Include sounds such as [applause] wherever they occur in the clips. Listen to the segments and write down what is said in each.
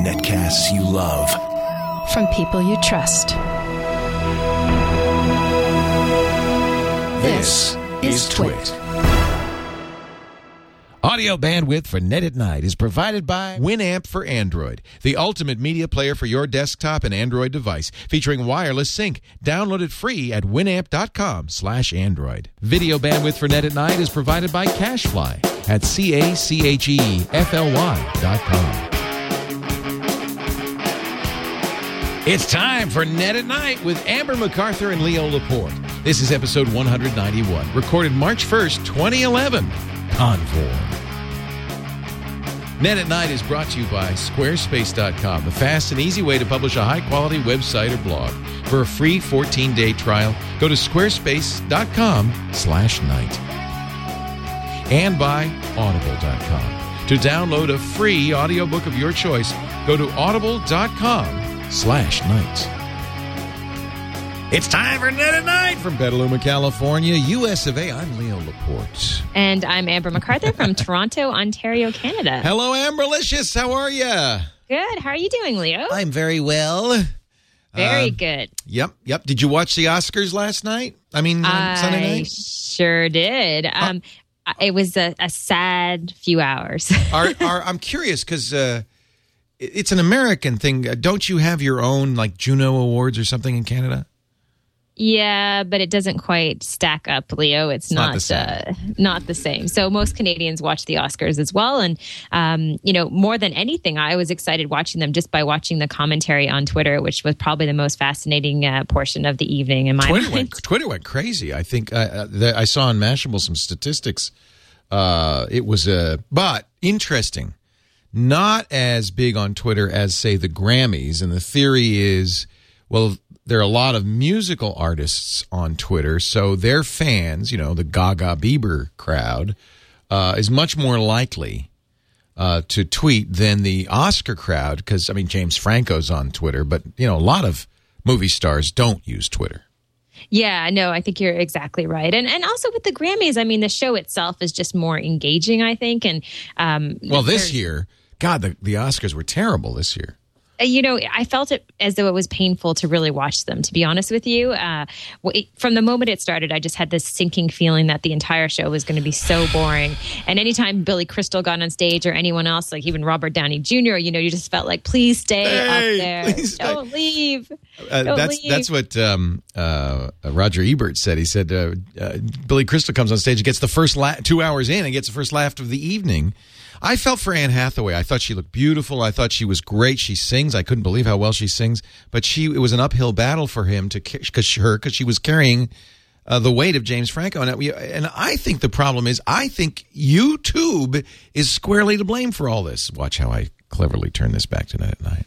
Netcasts you love. From people you trust. This is Twit. Audio bandwidth for Net at Night is provided by Winamp for Android, the ultimate media player for your desktop and Android device, featuring wireless sync. Download it free at winamp.com/android. Video bandwidth for Net at Night is provided by CacheFly at c a c h e f l y dot com. It's time for Net at Night with Amber MacArthur and Leo Laporte. This is episode 191, recorded March 1st, 2011. Convore. Net at Night is brought to you by Squarespace.com, the fast and easy way to publish a high quality website or blog. For a free 14 day trial, go to squarespace.com slash night. And by Audible.com. To download a free audiobook of your choice, go to audible.com slash night. It's time for Net at Night from Petaluma, California, US of A. I'm Leo Laporte. And I'm Amber MacArthur from [laughs] Toronto, Ontario, Canada. Hello, Amberlicious. How are you? Good. How are you doing, Leo? I'm very well. Very Uh, good. Yep, yep. Did you watch the Oscars last night? I mean, on Sunday night? sure did. Um, it was a, a sad few hours. [laughs] are, are, I'm curious because uh, it's an American thing. Don't you have your own like Juno Awards or something in Canada? Yeah, but it doesn't quite stack up, Leo. It's, not not the same. Uh, not the same. So most Canadians watch the Oscars as well, and um, you know more than anything, I was excited watching them just by watching the commentary on Twitter, which was probably the most fascinating uh, portion of the evening in my Twitter mind. went, Twitter went crazy. I think uh, uh, the, I saw on Mashable some statistics. Uh, it was a, but interesting. Not as big on Twitter as say the Grammys, and the theory is, well, there are a lot of musical artists on Twitter, so their fans, you know, the Gaga Bieber crowd, uh, is much more likely uh, to tweet than the Oscar crowd because I mean James Franco's on Twitter, but you know a lot of movie stars don't use Twitter. Yeah, no, I think you're exactly right, and and also with the Grammys, I mean, the show itself is just more engaging, I think, and um, Well, this year, God, the, the Oscars were terrible this year. Uh, you know, I felt it as though it was painful to really watch them. To be honest with you, uh, w- from the moment it started, I just had this sinking feeling that the entire show was going to be so boring. And anytime Billy Crystal got on stage or anyone else, like even Robert Downey Jr., you know, you just felt like, please stay Hey, up there, please don't leave. Uh, Don't that's leave. that's what um, uh, Roger Ebert said. He said uh, uh, Billy Crystal comes on stage, and gets the first la- two hours in, and gets the first laugh of the evening. I felt for Anne Hathaway. I thought she looked beautiful. I thought she was great. She sings. I couldn't believe how well she sings. But she it was an uphill battle for him to because her because she was carrying uh, the weight of James Franco. And, and I think the problem is I think YouTube is squarely to blame for all this. Watch how I cleverly turn this back tonight at night.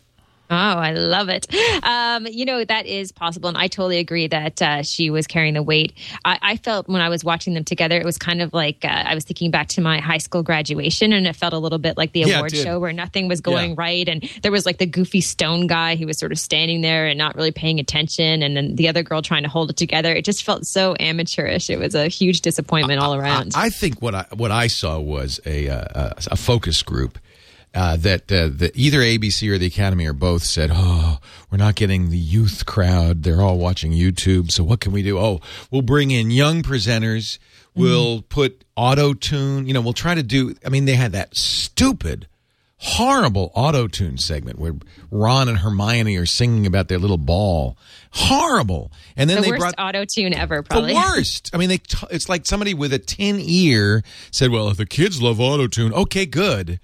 Oh, I love it. Um, you know, that is possible. And I totally agree that uh, she was carrying the weight. I, I felt when I was watching them together, it was kind of like uh, I was thinking back to my high school graduation, and it felt a little bit like the Yeah, award show where nothing was going Yeah. right. And there was like the goofy stone guy who was sort of standing there and not really paying attention. And then the other girl trying to hold it together. It just felt so amateurish. It was a huge disappointment all around. I, I think what I what I saw was a uh, a, a focus group uh, that uh, the, either ABC or the Academy or both said, "Oh, we're not getting the youth crowd. They're all watching YouTube. So what can we do? Oh, we'll bring in young presenters. We'll put auto tune. You know, we'll try to do. I mean, they had that stupid." Horrible auto tune segment where Ron and Hermione are singing about their little ball. Horrible. And then the they worst brought auto tune ever, probably. the [laughs] worst. I mean, they t- it's like somebody with a tin ear said, "Well, if the kids love auto tune, okay, good,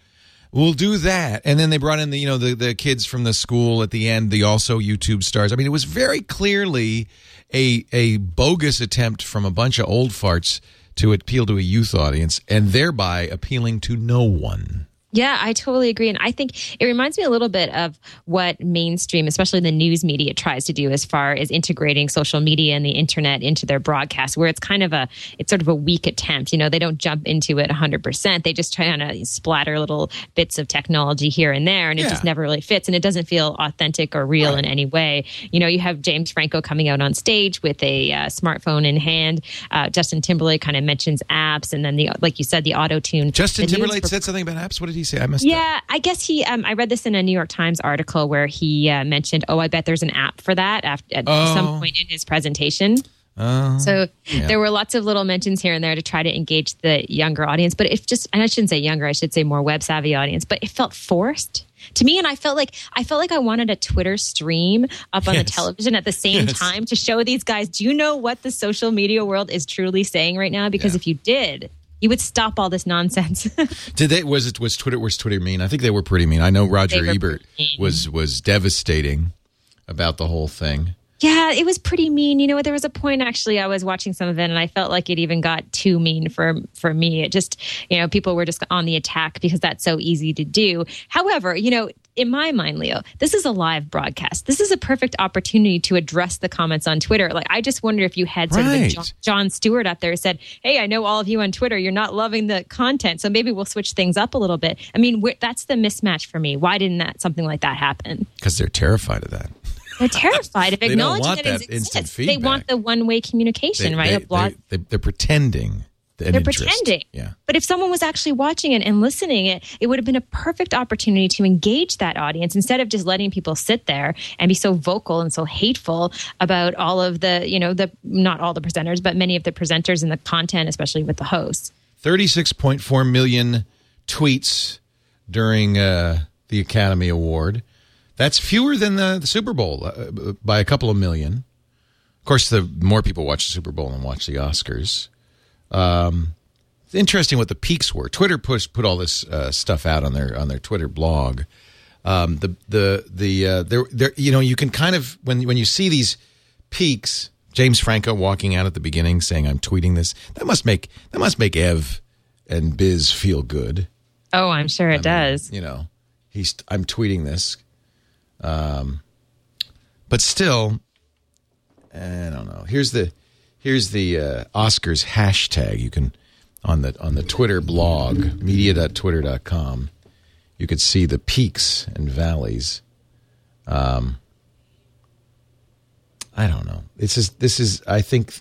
we'll do that." And then they brought in the you know the the kids from the school at the end, the also YouTube stars. I mean, it was very clearly a a bogus attempt from a bunch of old farts to appeal to a youth audience, and thereby appealing to no one. Yeah, I totally agree. And I think it reminds me a little bit of what mainstream, especially the news media, tries to do as far as integrating social media and the internet into their broadcast, where it's kind of a, it's sort of a weak attempt. You know, they don't jump into it 100%. They just try to splatter little bits of technology here and there, and it Yeah. just never really fits. And it doesn't feel authentic or real in any way. You know, you have James Franco coming out on stage with a uh, smartphone in hand. Uh, Justin Timberlake kind of mentions apps. And then the, like you said, the auto tune. Justin Timberlake said something about apps. What did he he say? I must. Yeah, I guess he. Um, I read this in a New York Times article where he uh, mentioned, "Oh, I bet there's an app for that." After, at Oh. some point in his presentation, Oh, so yeah. there were lots of little mentions here and there to try to engage the younger audience. But if just, and I shouldn't say younger, I should say more web savvy audience. But it felt forced to me, and I felt like I felt like I wanted a Twitter stream up on the television at the same Yes. time to show these guys. Do you know what the social media world is truly saying right now? Because Yeah. if you did. You would stop all this nonsense. [laughs] Did they? Was it? Was Twitter? Was Twitter mean? I think they were pretty mean. I know Roger Ebert was was devastating about the whole thing. Yeah, it was pretty mean. You know, what? there was a point actually I was watching some of it and I felt like it even got too mean for for me. It just, you know, people were just on the attack because that's so easy to do. However, you know, in my mind, Leo, this is a live broadcast. This is a perfect opportunity to address the comments on Twitter. Like I just wonder if you had sort of a Jon, Jon Stewart up there said, "Hey, I know all of you on Twitter, you're not loving the content, so maybe we'll switch things up a little bit." I mean, that's the mismatch for me. Why didn't that something like that happen? Because they're terrified of that. They're terrified of [laughs] acknowledging want that, that it instant exists. They want the one-way communication, They, right? They, A blog- they, they, are pretending. They're interest. pretending. Yeah. But if someone was actually watching it and listening it, it would have been a perfect opportunity to engage that audience instead of just letting people sit there and be so vocal and so hateful about all of the, you know, the not all the presenters, but many of the presenters and the content, especially with the hosts. 36.4 million tweets during uh, the Academy Award. That's fewer than the, the Super Bowl uh, by a couple of million. Of course, the more people watch the Super Bowl than watch the Oscars. Um, it's interesting what the peaks were. Twitter put put all this uh, stuff out on their on their Twitter blog. Um, the the the uh, there there you know you can kind of when when you see these peaks. James Franco walking out at the beginning saying, "I'm tweeting this." That must make that must make Ev and Biz feel good. Oh, I'm sure it does. You know, he's I'm tweeting this. Um, but still, I don't know. Here's the here's the uh, Oscars hashtag. You can on the on the Twitter blog media.twitter.com. You could see the peaks and valleys. Um, I don't know. This is this is. I think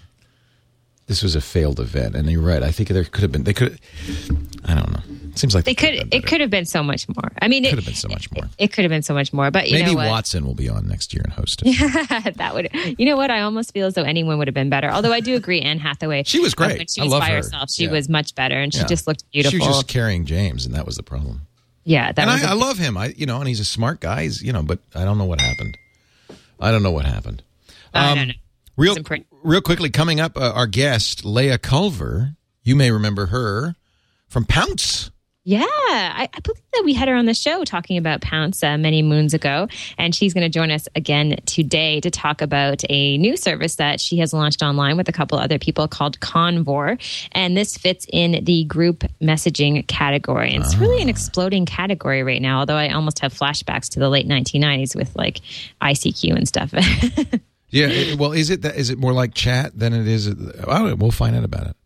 this was a failed event, and you're right. I think there could have been. They could. I don't know. It seems like They could. It could have been so much more. I mean, it Could have been so much more. It, could have been so much more. But you Maybe know what? Watson will be on next year and host it. [laughs] that would you know what I almost feel as though anyone would have been better. Although I do agree, Anne Hathaway. She was great. when she I was love by her. herself. She Yeah. was much better, and she Yeah. just looked beautiful. She was just carrying James, and that was the problem. yeah, that and was. I, a- I love him. I you know, and he's a smart guy. He's, you know, but I don't know what happened. I don't know what happened. I Um, don't know. Real, real quickly, coming up, uh, our guest Leah Culver. You may remember her from Pounce. Yeah, I, I believe that we had her on the show talking about Pounce uh, many moons ago, and she's going to join us again today to talk about a new service that she has launched online with a couple other people called Convore, and this fits in the group messaging category. And it's really an exploding category right now. Although I almost have flashbacks to the late 1990s with like ICQ and stuff. [laughs] Yeah. well, is it that? Is it more like chat than it is? I don't know. We'll find out about it.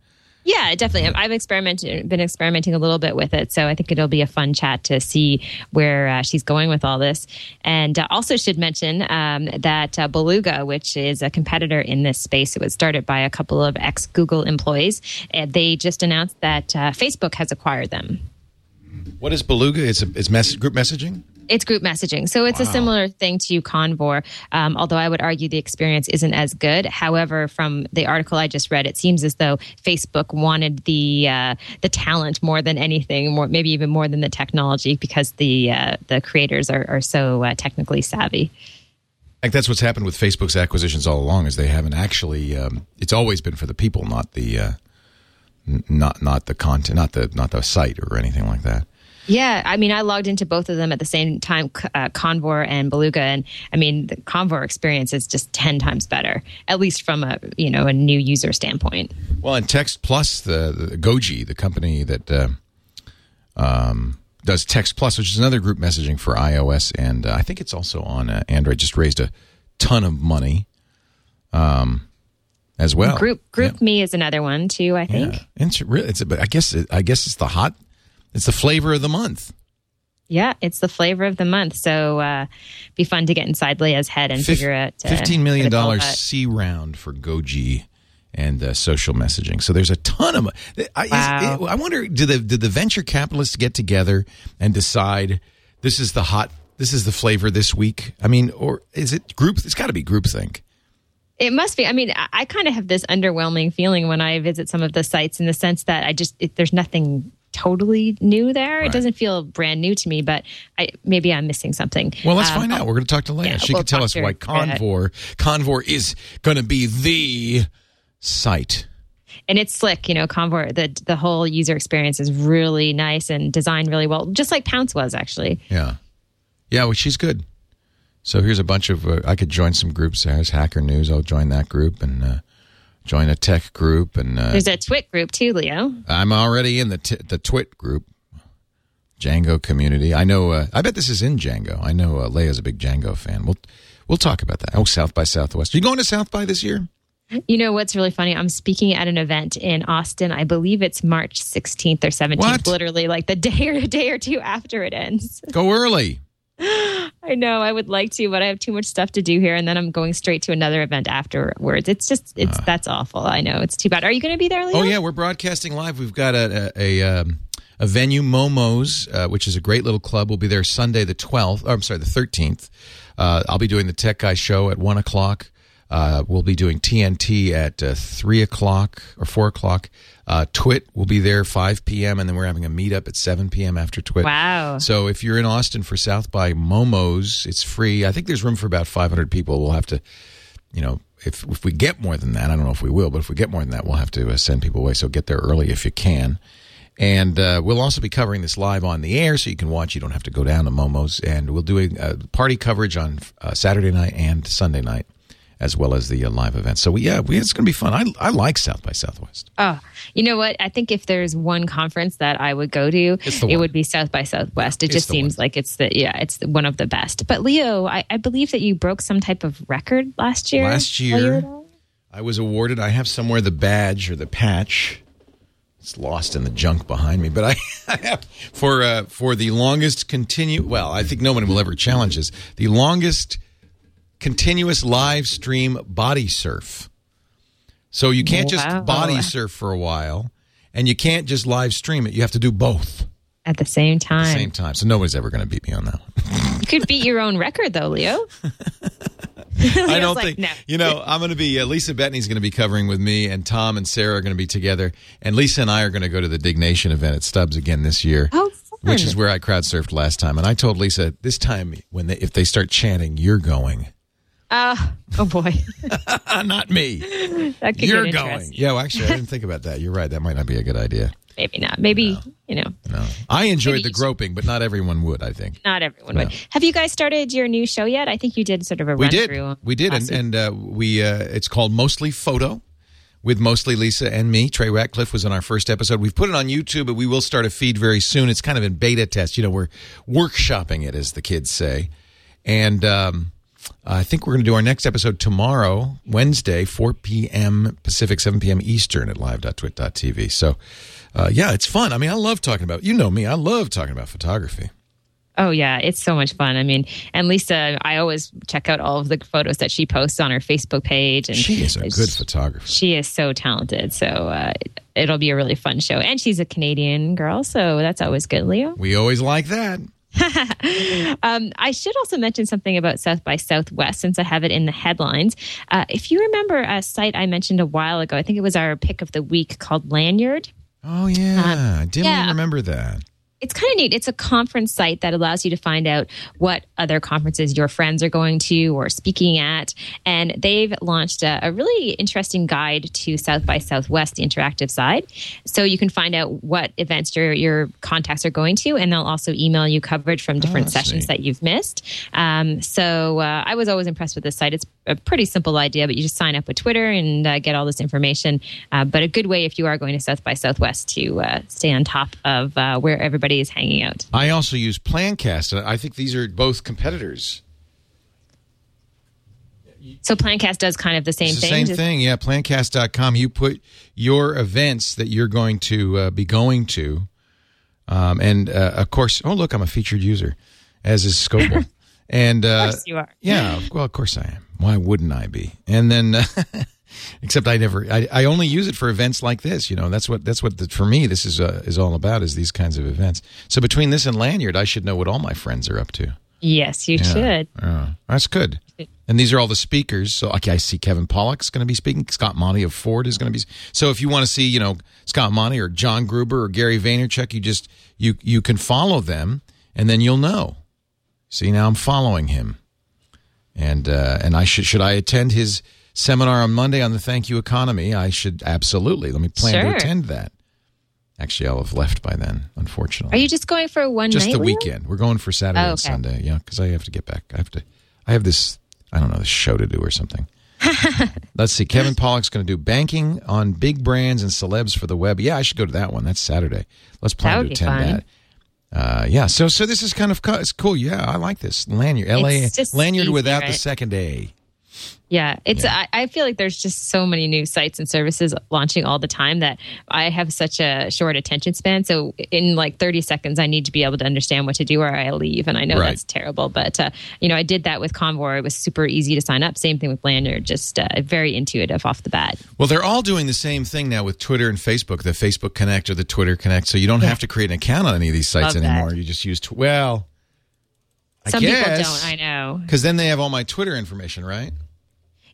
Yeah, definitely. I've experimented, been experimenting a little bit with it, so I think it'll be a fun chat to see where uh, she's going with all this. And uh, also should mention um, that uh, Beluga, which is a competitor in this space, it was started by a couple of ex Google employees. They just announced that uh, Facebook has acquired them. What is Beluga? It's a, it's mess, group messaging. It's group messaging. So it's a similar thing to Convore, um, although I would argue the experience isn't as good. However, from the article I just read, it seems as though Facebook wanted the uh, the talent more than anything, more maybe even more than the technology, because the uh, the creators are, are so uh, technically savvy. Like that's what's happened with Facebook's acquisitions all along. Is they haven't actually. Um, it's always been for the people, not the, uh, not not the content, not the not the site or anything like that. Yeah, I mean, I logged into both of them at the same time, uh, Convore and Beluga, and I mean, the Convore experience is just ten times better, at least from a you know a new user standpoint. Well, and Text Plus, the, the Gogii, the company that uh, um, does Text Plus, which is another group messaging for iOS, and uh, I think it's also on uh, Android. Just raised a ton of money, um, as well. Group Group Me is another one too. I think. Yeah, it's really. It's. But I guess. It, I guess it's the hot. It's the flavor of the month. Yeah, it's the flavor of the month. So, uh, be fun to get inside Leah's head and Fif- figure out uh, fifteen million what it's all dollars. C round for Gogii, and uh, social messaging. So there's a ton of. I, Wow. is- I wonder did the did the venture capitalists get together and decide this is the hot this is the flavor this week? I mean, or is it group? It's got to be groupthink. It must be. I mean, I, I kind of have this underwhelming feeling when I visit some of the sites in the sense that I just, it, there's nothing totally new there. Right. It doesn't feel brand new to me, but I, maybe I'm missing something. Well, let's Um, find out. We're going to talk to Leah. yeah, she we'll can tell us why. Convore Convore is going to be the site. and it's slick you know convore the the whole user experience is really nice and designed really well just like pounce was actually Yeah, yeah. Well, she's good. So here's a bunch of. Uh, I could join some groups. There's Hacker News. I'll join that group and uh, join a tech group. And uh, there's a twit group too leo I'm already in the t- the Twit group, Django community. I know. Uh, I bet this is in Django. I know uh, Leah's a big Django fan. We'll we'll talk about that. Oh, South by Southwest. Are you going to South by this year? you know what's really funny i'm speaking at an event in austin i believe it's march 16th or 17th What? literally like the day or a day or two after it ends Go early. [gasps] i know i would like to but i have too much stuff to do here and then i'm going straight to another event afterwards it's just it's that's awful i know it's too bad are you going to be there Leo? Oh yeah, we're broadcasting live. We've got a a, a, um, a venue, Momo's, uh, which is a great little club. We'll be there Sunday the twelfth. I'm sorry, the thirteenth. Uh, I'll be doing the Tech Guy show at one o'clock. Uh, we'll be doing TNT at uh, three o'clock or four o'clock. Uh, Twit will be there five p.m. and then we're having a meetup at seven p.m. after Twit. Wow. So if you're in Austin for South by Momo's, it's free. I think there's room for about 500 people. We'll have to, you know, if if we get more than that, I don't know if we will, but if we get more than that, we'll have to uh, send people away. So get there early if you can. And uh, we'll also be covering this live on the air, so you can watch. You don't have to go down to Momo's, and we'll do a, uh party coverage on uh, Saturday night and Sunday night, as well as the uh, live events. So we, yeah, we, it's going to be fun. I I like South by Southwest. Oh, you know what? I think if there's one conference that I would go to, it would be South by Southwest. It It's just seems one. like it's the yeah, it's the, one of the best. But Leo, I, I believe that you broke some type of record last year. Last while you were year? I was awarded. I have somewhere the badge or the patch. It's lost in the junk behind me, but I, [laughs] I have for uh, for the longest continue. Well, I think no one will ever challenge this. The longest continuous live stream body surf. So you can't just body surf for a while, and you can't just live stream it. You have to do both at the same time. at the same time. So nobody's ever going to beat me on that one. [laughs] You could beat your own record though, Leo. [laughs] [laughs] I don't like, think no. you know. I'm going to be uh, Lisa Bettany's going to be covering with me, and Tom and Sarah are going to be together, and Lisa and I are going to go to the Diggnation event at Stubbs again this year, Oh, which is where I crowd surfed last time. And I told Lisa this time when they, if they start chanting, you're going, Uh, oh boy, [laughs] not me. that could You're going. Yeah, well, actually, I didn't think about that. You're right. That might not be a good idea. Maybe not. Maybe you know, No, I enjoyed the groping, but not everyone would. I think. not everyone would. Have you guys started your new show yet? I think you did sort of a We did. through. We did, and, and uh, we uh, it's called Mostly Photo with mostly Lisa and me. Trey Ratcliff was on our first episode. We've put it on YouTube, but we will start a feed very soon. It's kind of in beta test. You know, we're workshopping it, as the kids say, and. Um, I think we're going to do our next episode tomorrow, Wednesday, 4 p.m. Pacific, 7 p.m. Eastern at live.twit.tv. So, uh, yeah, it's fun. I mean, I love talking about, you know me, I love talking about photography. Oh yeah, it's so much fun. I mean, and Lisa, I always check out all of the photos that she posts on her Facebook page, and She is a good photographer. She is so talented. So uh, it'll be a really fun show, and she's a Canadian girl, so that's always good, Leo. We always like that. [laughs] Um, I should also mention something about South by Southwest since I have it in the headlines. Uh, if you remember a site I mentioned a while ago, I think it was our pick of the week called Lanyrd. Oh, yeah. I didn't yeah. remember that. It's kind of neat. It's a conference site that allows you to find out what other conferences your friends are going to or speaking at. And they've launched a, a really interesting guide to South by Southwest, the interactive side. So you can find out what events your, your contacts are going to, and they'll also email you coverage from different Oh, sessions neat. that you've missed. Um, so uh, I was always impressed with this site. It's a pretty simple idea, but you just sign up with Twitter and uh, get all this information. Uh, but a good way if you are going to South by Southwest to uh, stay on top of uh, where everybody is hanging out. I also use Plancast. I think these are both competitors. So Plancast does kind of the same It's the thing. same just- thing. Yeah, plancast.com. You put your events that you're going to uh, be going to. Um, and uh, of course, oh, look, I'm a featured user, as is Scoble. [laughs] and uh, Of course you are. Yeah, well, of course I am. Why wouldn't I be? And then, [laughs] Except I never, I, I only use it for events like this. You know, that's what that's what the, for me this is uh, is all about is these kinds of events. So between this and Lanyrd, I should know what all my friends are up to. Yes, you should. Yeah, that's good. And these are all the speakers. So okay, I see Kevin Pollak's going to be speaking. Scott Monty of Ford is going to be. So if you want to see, you know, Scott Monty or John Gruber or Gary Vaynerchuk, you just you you can follow them, and then you'll know. See, now I'm following him, and uh, and I should should I attend his seminar on Monday on the Thank You Economy? I should absolutely. Let me plan Sure. to attend that. Actually, I'll have left by then. Unfortunately, Are you just going for a one just the weekend. We're going for Saturday Oh, and. Sunday. Yeah, because I have to get back. I have to. I have this. I don't know this show to do or something. [laughs] Let's see. Kevin Pollak's going to do banking on big brands and celebs for the web. Yeah, I should go to that one. That's Saturday. Let's plan to attend fun. that. Uh, yeah. So so this is kind of co- it's cool. Yeah, I like this Lanyrd. L A It's lanyard without the second A. Yeah, it's. I, I feel like there's just so many new sites and services launching all the time that I have such a short attention span. So in like 30 seconds, I need to be able to understand what to do or I leave, and I know Right. that's terrible. But uh, you know, I did that with Convore. It was super easy to sign up. Same thing with Lanyrd. Just uh, very intuitive off the bat. Well, they're all doing the same thing now with Twitter and Facebook, the Facebook Connect or the Twitter Connect. So you don't have to create an account on any of these sites Love that. anymore. You just use tw- well. I Some people guess, don't. I know. Because then they have all my Twitter information, right?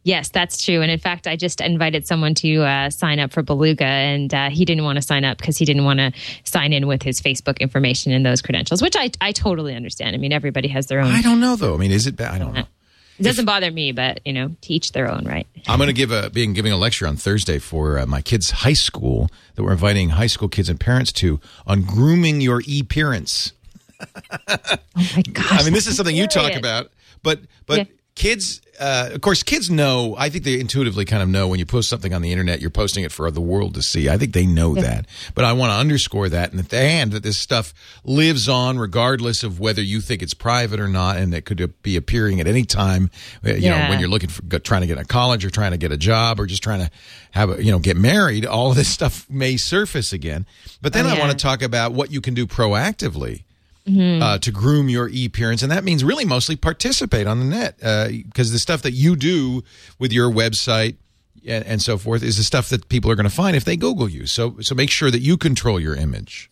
Yes, that's true. And in fact, I just invited someone to uh, sign up for Beluga, and uh, he didn't want to sign up because he didn't want to sign in with his Facebook information and those credentials, which I, I totally understand. I mean, everybody has their own. I don't know though. I mean, is it bad? I don't know. It doesn't bother me, but you know, to each their own, right? I'm going to give a being giving a lecture on Thursday for uh, my kids' high school that we're inviting high school kids and parents to on grooming your e-appearance. [laughs] Oh my gosh! I mean, this is something you talk about, but but Yeah. kids, uh, of course, kids know. I think they intuitively kind of know when you post something on the internet, you're posting it for the world to see. I think they know that, but I want to underscore that and and that this stuff lives on regardless of whether you think it's private or not, and it could be appearing at any time. uh, You know, when you're looking for trying to get a college or trying to get a job or just trying to have a you know get married, all of this [laughs] stuff may surface again. But then Oh, I want to talk about what you can do proactively Mm-hmm. uh, to groom your e-appearance, and that means really mostly participate on the net because the stuff that you do with your website and, and so forth is the stuff that people are going to find if they Google you. So so make sure that you control your image.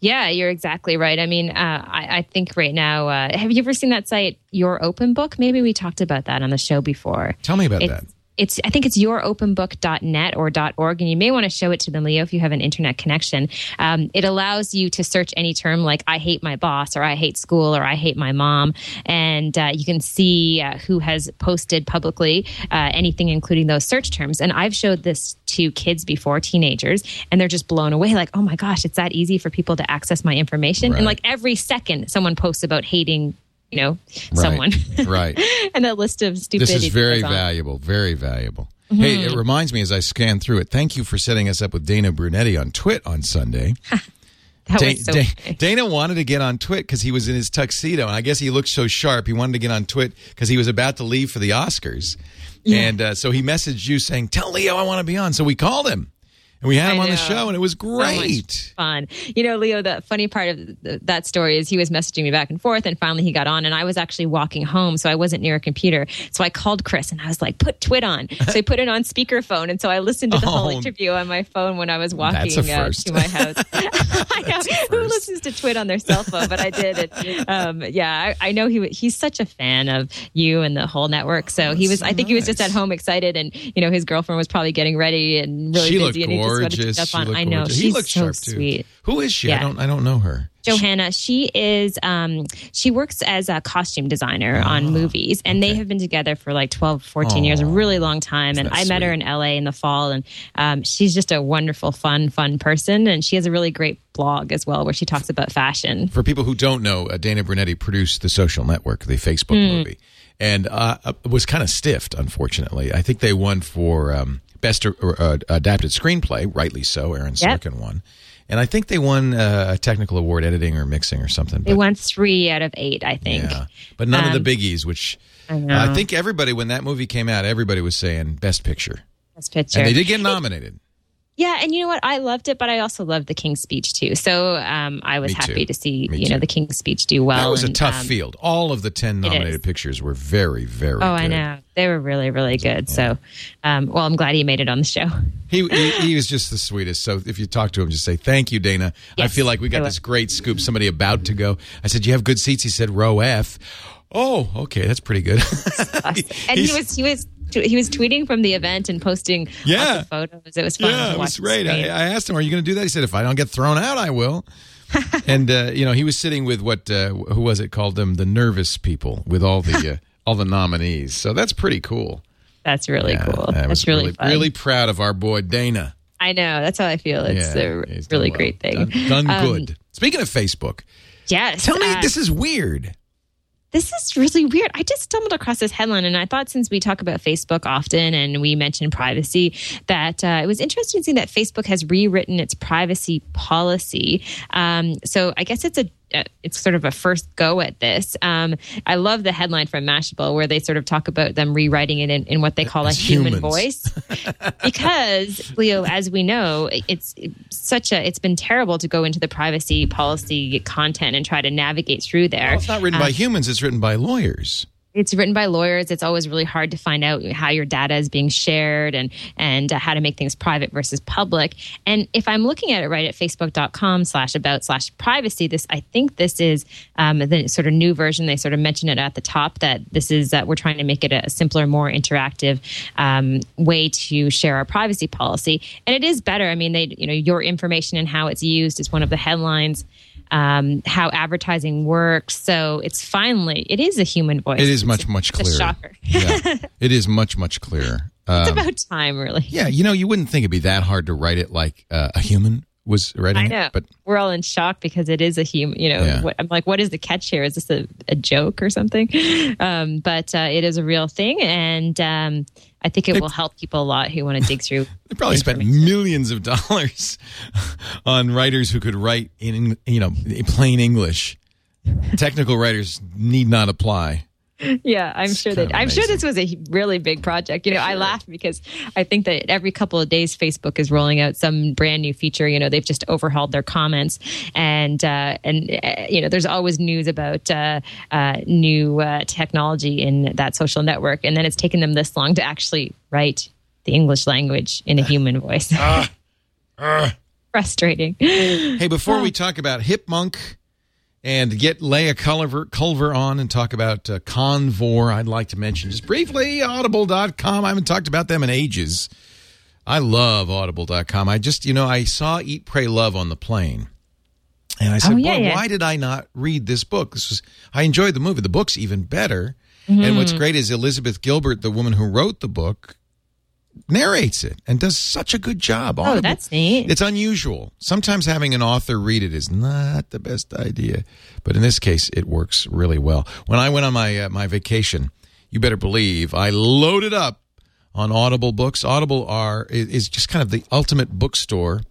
Yeah, you're exactly right. I mean, uh, I, I think right now, uh, have you ever seen that site, Your Open Book? Maybe we talked about that on the show before. Tell me about it's, that. It's, I think it's youropenbook.net or .org, and you may want to show it to them, Leo, if you have an internet connection. Um, it allows you to search any term like "I hate my boss" or "I hate school" or "I hate my mom," and uh, you can see uh, who has posted publicly uh, anything, including those search terms. And I've showed this to kids before, teenagers, and they're just blown away. Like, oh my gosh, it's that easy for people to access my information. Right. And like every second, someone posts about hating. You know, someone, right. [laughs] and that list of stupid This is very valuable, very valuable. Mm-hmm. Hey, it reminds me as I scan through it. Thank you for setting us up with Dana Brunetti on Twit on Sunday. [laughs] That Da- was so Da- Dana wanted to get on Twit because he was in his tuxedo, and I guess he looked so sharp. He wanted to get on Twit because he was about to leave for the Oscars, and uh, so he messaged you saying, "Tell Leo I want to be on." So we called him, and we had him I on the show, and it was So great. fun. You know, Leo, the funny part of th- that story is he was messaging me back and forth, and finally he got on, and I was actually walking home, so I wasn't near a computer. So I called Chris, and I was like, "Put Twit on." [laughs] So I put it on speakerphone, and so I listened to the whole Oh. interview on my phone when I was walking uh, to my house. [laughs] [laughs] I know who listens to Twit on their cell phone, but I did. it. um, yeah, I, I know he he's such a fan of you and the whole network. So he was. I think he was just at home excited, and you know his girlfriend was probably getting ready and really she busy, looked and he just wanted to gorgeous. She on. I know gorgeous. she's he looked so sharp sweet. too. Who is she? I don't. I don't know her. Johanna, she is um, she works as a costume designer on movies and they have been together for like 12, 14 years, a really long time. And I met her in LA in the fall and um, she's just a wonderful, fun, fun person. And she has a really great blog as well where she talks about fashion. For people who don't know, uh, Dana Brunetti produced The Social Network, the Facebook Hmm. movie, and uh, uh, was kind of stiffed, unfortunately. I think they won for um, Best uh, Adapted Screenplay, rightly so. Aaron Yep. Sorkin won. And I think they won uh, a technical award, editing or mixing or something. They won three out of eight, I think. yeah, but none of Um, the biggies, which I. I think everybody, when that movie came out, everybody was saying Best Picture. Best picture. And they did get nominated. Yeah, and you know what? I loved it, but I also loved the King's Speech too. So um, I was Me too. happy to see Me you know too. the King's Speech do well. That was a tough um, field. All of the 10 nominated pictures were very, very Oh, I know they were really, really good. So, um, well, I'm glad he made it on the show. [laughs] He, he he was just the sweetest. So if you talk to him, just say thank you, Dana. I feel like we got this great scoop. Somebody about to go. I said, "You have good seats." He said, "Row F." Oh, okay, that's pretty good. [laughs] and he was he was he was tweeting from the event and posting Yeah. lots of photos. It was fun. yeah, it was great. I. I asked him, "Are you going to do that?" He said, "If I don't get thrown out, I will." [laughs] and uh, you know, he was sitting with what uh, who was it called them? The nervous people with all the uh, [laughs] all the nominees. So that's pretty cool. That's really Yeah, cool. I That's really really, fun. really proud of our boy Dana. I know. That's how I feel. It's Yeah, a really well. great thing. Done, done Um, good. Speaking of Facebook, Yes. tell me uh, this is weird. This is really weird. I just stumbled across this headline, and I thought since we talk about Facebook often and we mention privacy, that uh, it was interesting to see that Facebook has rewritten its privacy policy. Um, so I guess it's a uh, it's sort of a first go at this. Um, I love the headline from Mashable where they sort of talk about them rewriting it in, in what they call a As human humans. voice, [laughs] because Leo, as we know, it's such a it's been terrible to go into the privacy policy content and try to navigate through there. Well, it's not written Uh, by humans; it's written by lawyers. It's written by lawyers. It's always really hard to find out how your data is being shared and and uh, how to make things private versus public. And if I'm looking at it right at facebook.com slash about slash privacy, this I think this is um, the sort of new version. They sort of mention it at the top that this is that we're trying to make it a simpler, more interactive um, way to share our privacy policy. And it is better. I mean, they you know your information and how it's used is one of the headlines um, how advertising works. So it's finally, it is a human voice. It is much much clearer. shocker. yeah, it is much much clearer. [laughs] Um, It's about time, really. yeah, you know, you wouldn't think it'd be that hard to write it like uh, a human was writing I know, it, but we're all in shock because it is a human. You know, Yeah. what, I'm like, what is the catch here? Is this a, a joke or something? [laughs] Um, but uh, it is a real thing, and um, I think it will help people a lot who want to dig [laughs] through. they probably spent millions of dollars [laughs] on writers who could write in you know plain English. Technical writers need not apply. Yeah, I'm sure that I'm sure this was a really big project. You know, I laugh because I think that every couple of days Facebook is rolling out some brand new feature. You know, they've just overhauled their comments, and uh, and uh, you know, there's always news about uh, uh, new uh, technology in that social network, and then it's taken them this long to actually write the English language in a human voice. [laughs] Frustrating. Hey, before we [laughs] talk about Hipmunk and get Leah Culver, Culver on and talk about uh, Convore, I'd like to mention just briefly Audible.com. I haven't talked about them in ages. I love Audible.com. I just, you know, I saw Eat, Pray, Love on the plane. And I said, Oh, yeah, boy, yeah. why did I not read this book? This was I enjoyed the movie. The book's even better. And what's great is Elizabeth Gilbert, the woman who wrote the book, narrates it and does such a good job. Oh, that's neat. It's unusual. Sometimes having an author read it is not the best idea, but in this case, it works really well. When I went on my uh, my vacation, you better believe I loaded up on Audible books. Audible are is is just kind of the ultimate bookstore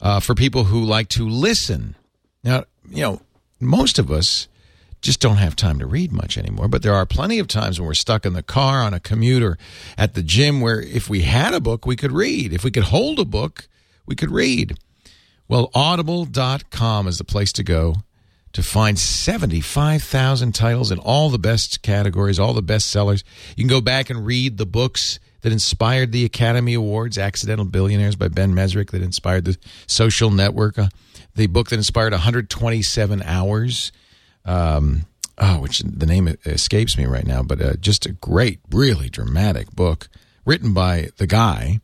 uh, for people who like to listen. Now, you know, most of us just don't have time to read much anymore. But there are plenty of times when we're stuck in the car, on a commute, or at the gym where if we had a book, we could read. If we could hold a book, we could read. Well, audible.com is the place to go to find 75,000 titles in all the best categories, all the best sellers. You can go back and read the books that inspired the Academy Awards, Accidental Billionaires by Ben Mezrich, that inspired the social network, uh, the book that inspired 127 hours um, oh, which the name escapes me right now, but uh, just a great, really dramatic book written by the guy.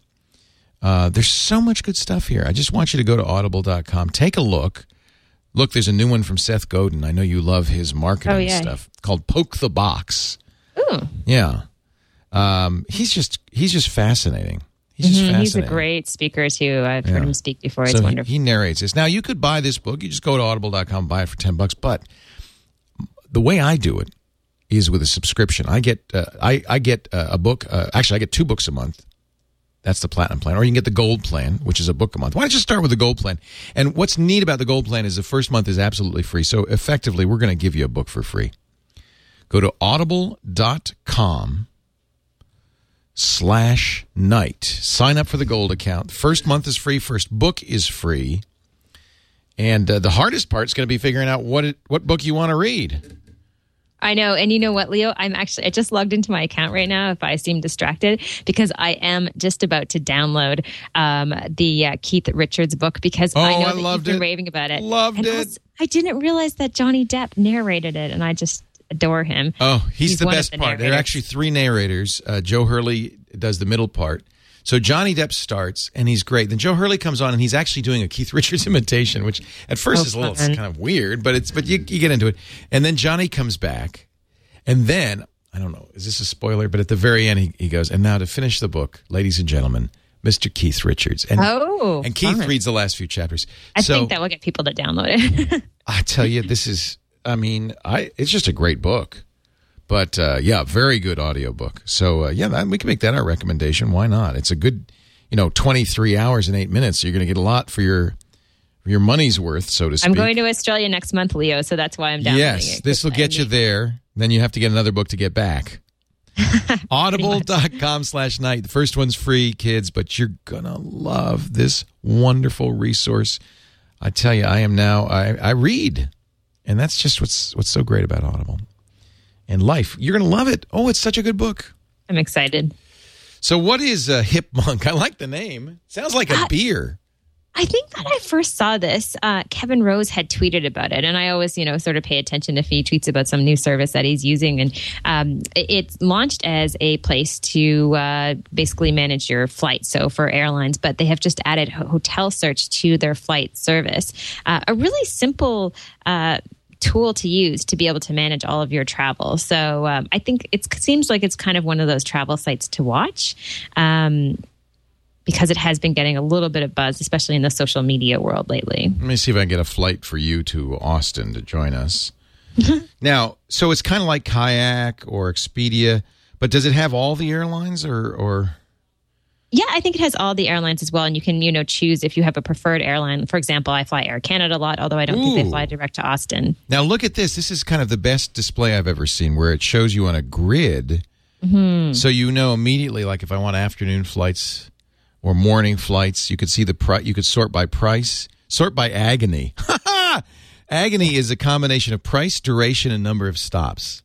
Uh, there's so much good stuff here. I just want you to go to audible.com, take a look. Look, there's a new one from Seth Godin. I know you love his marketing Oh, yeah. stuff called Poke the Box. Ooh. Yeah. Um, he's just he's just fascinating. He's just Mhm, fascinating. He's a great speaker too. I've heard him speak before. It's so he- wonderful. He, narrates this. Now you could buy this book. You just go to audible.com, buy it for 10 bucks, but the way I do it is with a subscription. I get uh, I I get uh, a book. Uh, actually, I get two books a month. That's the platinum plan, or you can get the gold plan, which is a book a month. Why don't you start with the gold plan? And what's neat about the gold plan is the first month is absolutely free. So effectively, we're going to give you a book for free. Go to audible.com slash night. Sign up for the gold account. First month is free. First book is free. And uh, the hardest part is going to be figuring out what it, what book you want to read. I know. And you know what, Leo? I'm actually, I just logged into my account right now if I seem distracted because I am just about to download um, the uh, Keith Richards book because Oh, I know I that loved you've been it. raving about it. Loved And it. also, I didn't realize that Johnny Depp narrated it and I just adore him. Oh, he's, He's the best the part. There are actually three narrators. Uh, Joe Hurley does the middle part. So Johnny Depp starts, and he's great. Then Joe Hurley comes on, and he's actually doing a Keith [laughs] Richards imitation, which at first Oh, is a little kind of weird, but it's but you, you get into it. And then Johnny comes back, and then I don't know, is this a spoiler? But at the very end, he, he goes, and now to finish the book, ladies and gentlemen, Mr. Keith Richards. And, Oh, and Keith fun. reads the last few chapters. I so, think that will get people to download it. [laughs] I tell you, this is, I mean, I it's just a great book. But uh, yeah, very good audiobook. So uh, yeah, that, we can make that our recommendation. Why not? It's a good, you know, 23 hours and eight minutes. You're going to get a lot for your for your money's worth, so to speak. I'm going to Australia next month, Leo, so that's why I'm downloading Yes, this will get you there. Then you have to get another book to get back. [laughs] [laughs] Audible.com slash night. The first one's free, kids, but you're going to love this wonderful resource. I tell you, I am now, I, I read. And that's just what's what's so great about Audible. And life. You're going to love it. Oh, it's such a good book. I'm excited. So, what is a hip monk? [laughs] I like the name. Sounds like a beer. I think that I first saw this. Uh, Kevin Rose had tweeted about it, and I always, you know, sort of pay attention if he tweets about some new service that he's using. And um, it- it's launched as a place to uh, basically manage your flight, so for airlines. But they have just added hotel search to their flight service. Uh, a really simple. Tool to use to be able to manage all of your travel. So um, I think it seems like it's kind of one of those travel sites to watch. Um, because it has been getting a little bit of buzz, especially in the social media world lately. Let me see if I can get a flight for you to Austin to join us. [laughs] now, so it's kind of like Kayak or Expedia, but does it have all the airlines or or Yeah, I think it has all the airlines as well, and you can you know choose if you have a preferred airline. For example, I fly Air Canada a lot, although I don't think they fly direct to Austin. Now look at this. This is kind of the best display I've ever seen where it shows you on a grid. Mm-hmm. So you know immediately like if I want afternoon flights or morning flights, you could see the pri- you could sort by price, sort by agony. [laughs] agony is a combination of price, duration and number of stops.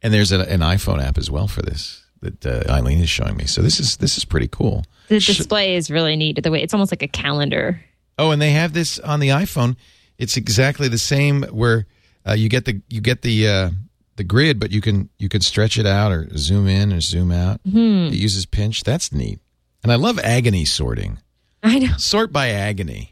And there's a, an iPhone app as well for this that uh, Eileen is showing me. So this is this is pretty cool. The display is really neat. The way it's almost like a calendar. Oh, and they have this on the iPhone. It's exactly the same where uh, you get the you get the uh, the grid, but you can you can stretch it out or zoom in or zoom out. It uses pinch. That's neat. And I love agony sorting. I know. Sort by agony.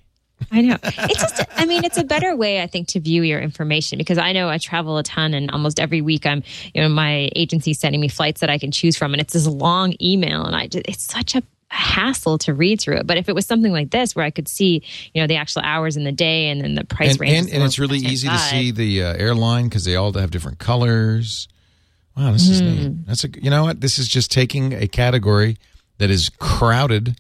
I know. It's just, I mean, it's a better way, I think, to view your information because I know I travel a ton and almost every week I'm, you know, my agency's sending me flights that I can choose from and it's this long email and I just, it's such a hassle to read through it. But if it was something like this where I could see, you know, the actual hours in the day and then the price And, range. and, and it's really easy to see the uh, airline because they all have different colors. Wow, this is neat. That's a you know what? This is just taking a category that is crowded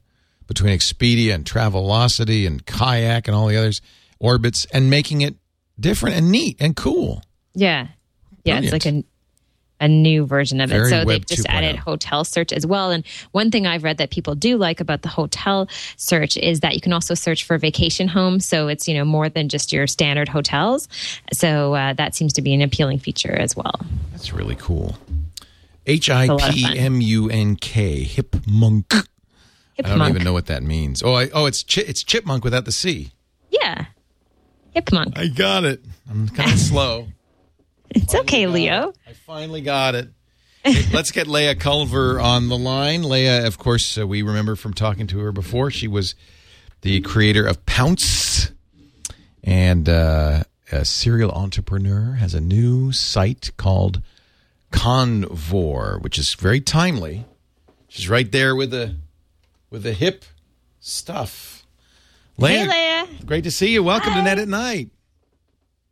between Expedia and Travelocity and Kayak and all the others Orbitz and making it different and neat and cool. Yeah. Yeah. It's like a, a new version of Very it. So they've just 2.0. added hotel search as well. And one thing I've read that people do like about the hotel search is that you can also search for vacation homes. So it's, you know, more than just your standard hotels. So uh, that seems to be an appealing feature as well. That's really cool. H I P. M U N K hip monk. I don't Hipmunk. even know what that means. Oh, I, oh, it's chi- it's chipmunk without the C. Yeah. Hipmunk. I got it. I'm kind of [laughs] slow. It's okay, Leo. it. I finally got it. [laughs] Let's get Leah Culver on the line. Leah, of course, uh, we remember from talking to her before. She was the creator of Pounce and uh, a serial entrepreneur, has a new site called Convore, which is very timely. She's right there with the with the hip stuff. Hey, Leah. great to see you. Welcome to Net at Night.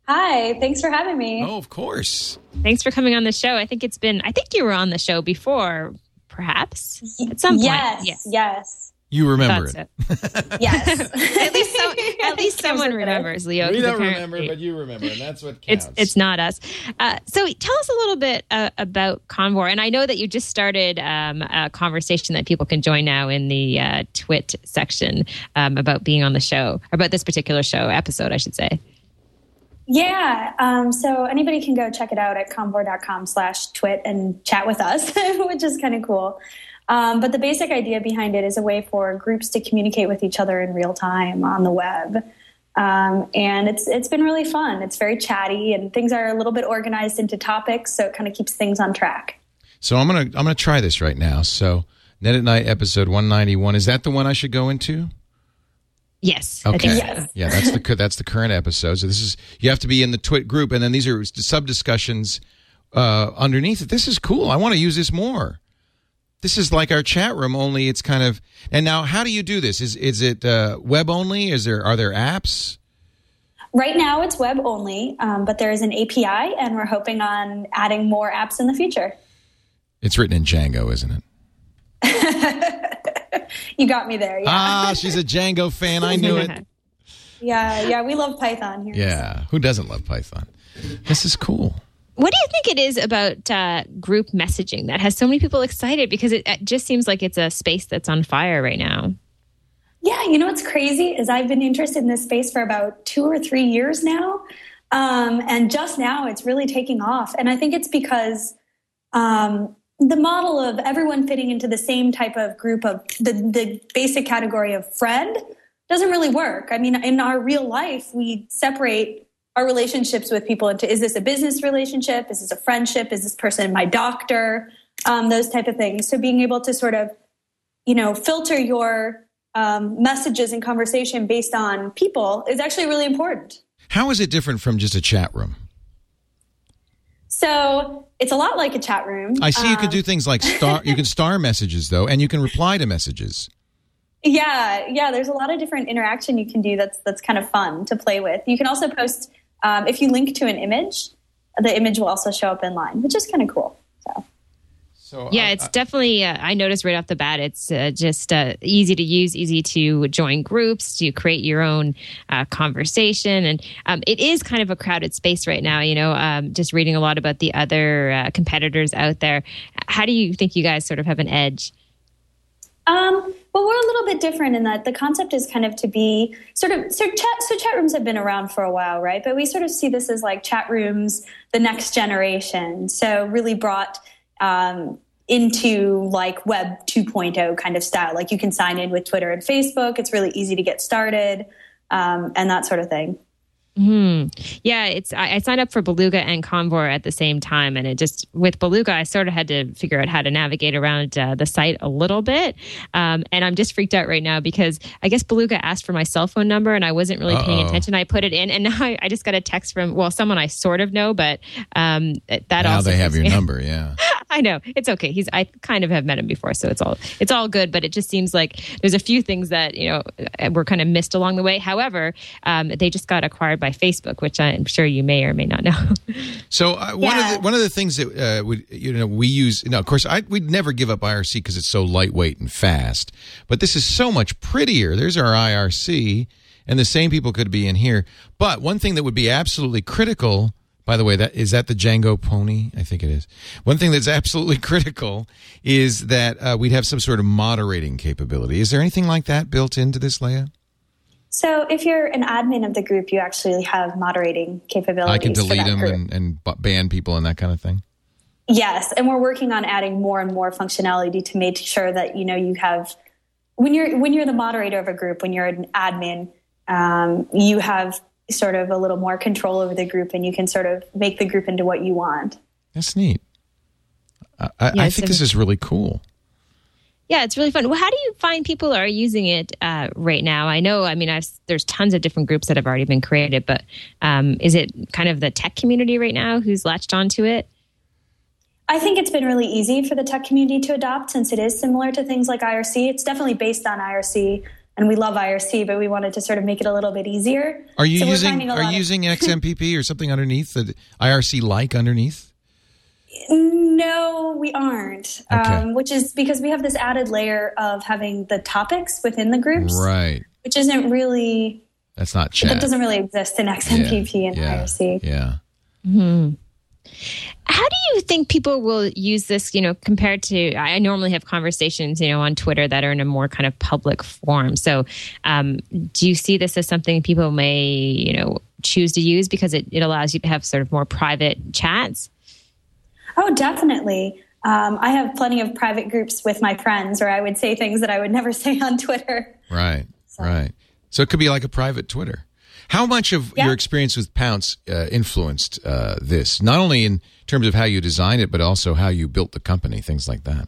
Hi, thanks for having me. Oh, of course. Thanks for coming on the show. I think it's been, I think you were on the show before, perhaps at some point. yes, Yes. Yes. You remember Thought it. so. [laughs] Yes. [laughs] at least, so, [laughs] at least someone remembers, Leo. We 'cause don't remember, but you remember, and that's what counts. It's it's not us. Uh, so tell us a little bit uh, about Convore, and I know that you just started um, a conversation that people can join now in the uh, Twit section um, about being on the show, about this particular show episode, I should say. Yeah. Um, so anybody can go check it out at convore.com slash twit and chat with us, which is kind of cool. Um, but the basic idea behind it is a way for groups to communicate with each other in real time on the web. Um, and it's it's been really fun. It's very chatty, and things are a little bit organized into topics, so it kind of keeps things on track. So I'm gonna I'm gonna try this right now. So Net at Night episode 191 is that the one I should go into? Yes. I Okay. think. Yes. Yeah, that's the that's the current episode. So this is you have to be in the Twit group, and then these are sub discussions uh, underneath it. This is cool. I want to use this more. This is like our chat room, only it's kind of. And now, how do you do this? Is is it uh, web only? Is there are there apps? Right now, it's web only, um, but there is an API, and we're hoping on adding more apps in the future. It's written in Django, isn't it? [laughs] You got me there. Yeah, Ah, she's a Django fan. I knew it. [laughs] yeah, yeah. We love Python here. Yeah, who doesn't love Python? This is cool. What do you think it is about uh, group messaging that has so many people excited? Because it, it just seems like it's a space that's on fire right now. Yeah, you know what's crazy is I've been interested in this space for about two or three years now. Um, and just now it's really taking off. And I think it's because um, the model of everyone fitting into the same type of group of the, the basic category of friend doesn't really work. I mean, in our real life, we separate our relationships with people into is this a business relationship? Is this a friendship? Is this person my doctor? Um, those type of things. So being able to sort of, you know, filter your um, messages and conversation based on people is actually really important. How is it different from just a chat room? So it's a lot like a chat room. I see you can Um, do things like star. you can star [laughs] messages though, and you can reply to messages. Yeah, yeah. There's a lot of different interaction you can do. That's that's kind of fun to play with. You can also post um, if you link to an image, the image will also show up in line, which is kind of cool. So So Yeah, I- it's definitely. Uh, I noticed right off the bat, it's uh, just uh, easy to use, easy to join groups, to create your own uh, conversation, and um, it is kind of a crowded space right now. You know, um, just reading a lot about the other uh, competitors out there. How do you think you guys sort of have an edge? Um, well, we're a little bit different in that the concept is kind of to be sort of so chat. So chat rooms have been around for a while, right? But we sort of see this as like chat rooms, the next generation. So really brought um, into like Web 2.0 kind of style. Like you can sign in with Twitter and Facebook. It's really easy to get started, um, and that sort of thing. Hmm. Yeah, it's. I, I signed up for Beluga and Convore at the same time, and it just with Beluga, I sort of had to figure out how to navigate around uh, the site a little bit. Um, and I'm just freaked out right now because I guess Beluga asked for my cell phone number, and I wasn't really paying Uh-oh. attention. I put it in, and [laughs] now I, I just got a text from well, someone I sort of know, but um, that now also they have your [laughs] number. Yeah. [laughs] I know it's okay. He's I kind of have met him before, so it's all it's all good. But it just seems like there's a few things that you know were kind of missed along the way. However, um, they just got acquired by Facebook, which I'm sure you may or may not know. [laughs] So uh, one Yeah. of the one of the things that uh, would you know we use. You know, of course, I we'd never give up IRC because it's so lightweight and fast. But this is so much prettier. There's our IRC, and the same people could be in here. But one thing that would be absolutely critical. By the way, that is that the Django Pony. I think it is. One thing that's absolutely [laughs] critical is that uh, we'd have some sort of moderating capability. Is there anything like that built into this, Leah? So if you're an admin of the group, you actually have moderating capabilities. I can delete them group. and, and ban people and that kind of thing. Yes, and we're working on adding more and more functionality to make sure that you know you have when you're when you're the moderator of a group, when you're an admin, um, you have sort of a little more control over the group, and you can sort of make the group into what you want. That's neat. I, Yeah, I think this is really cool. Yeah, it's really fun. Well, how do you find people are using it uh, right now? I know, I mean, I've, there's tons of different groups that have already been created, but um, is it kind of the tech community right now who's latched onto it? I think it's been really easy for the tech community to adopt since it is similar to things like IRC. It's definitely based on IRC, and we love IRC, but we wanted to sort of make it a little bit easier. Are you So using Are you of- using [laughs] XMPP or something underneath the IRC like underneath? No, we aren't. Okay. Um, which is because we have this added layer of having the topics within the groups, Right. which isn't really That's not chat. that doesn't really exist in XMPP and yeah. IRC. Yeah. How do you think people will use this, you know, compared to I normally have conversations, you know, on Twitter that are in a more kind of public form. So, um, do you see this as something people may, you know, choose to use because it, it allows you to have sort of more private chats? Oh, definitely. Um, I have plenty of private groups with my friends where I would say things that I would never [laughs] say on Twitter. Right. Right. So it could be like a private Twitter. How much of Yeah. your experience with Pownce uh, influenced uh, this? Not only in terms of how you designed it, but also how you built the company, things like that.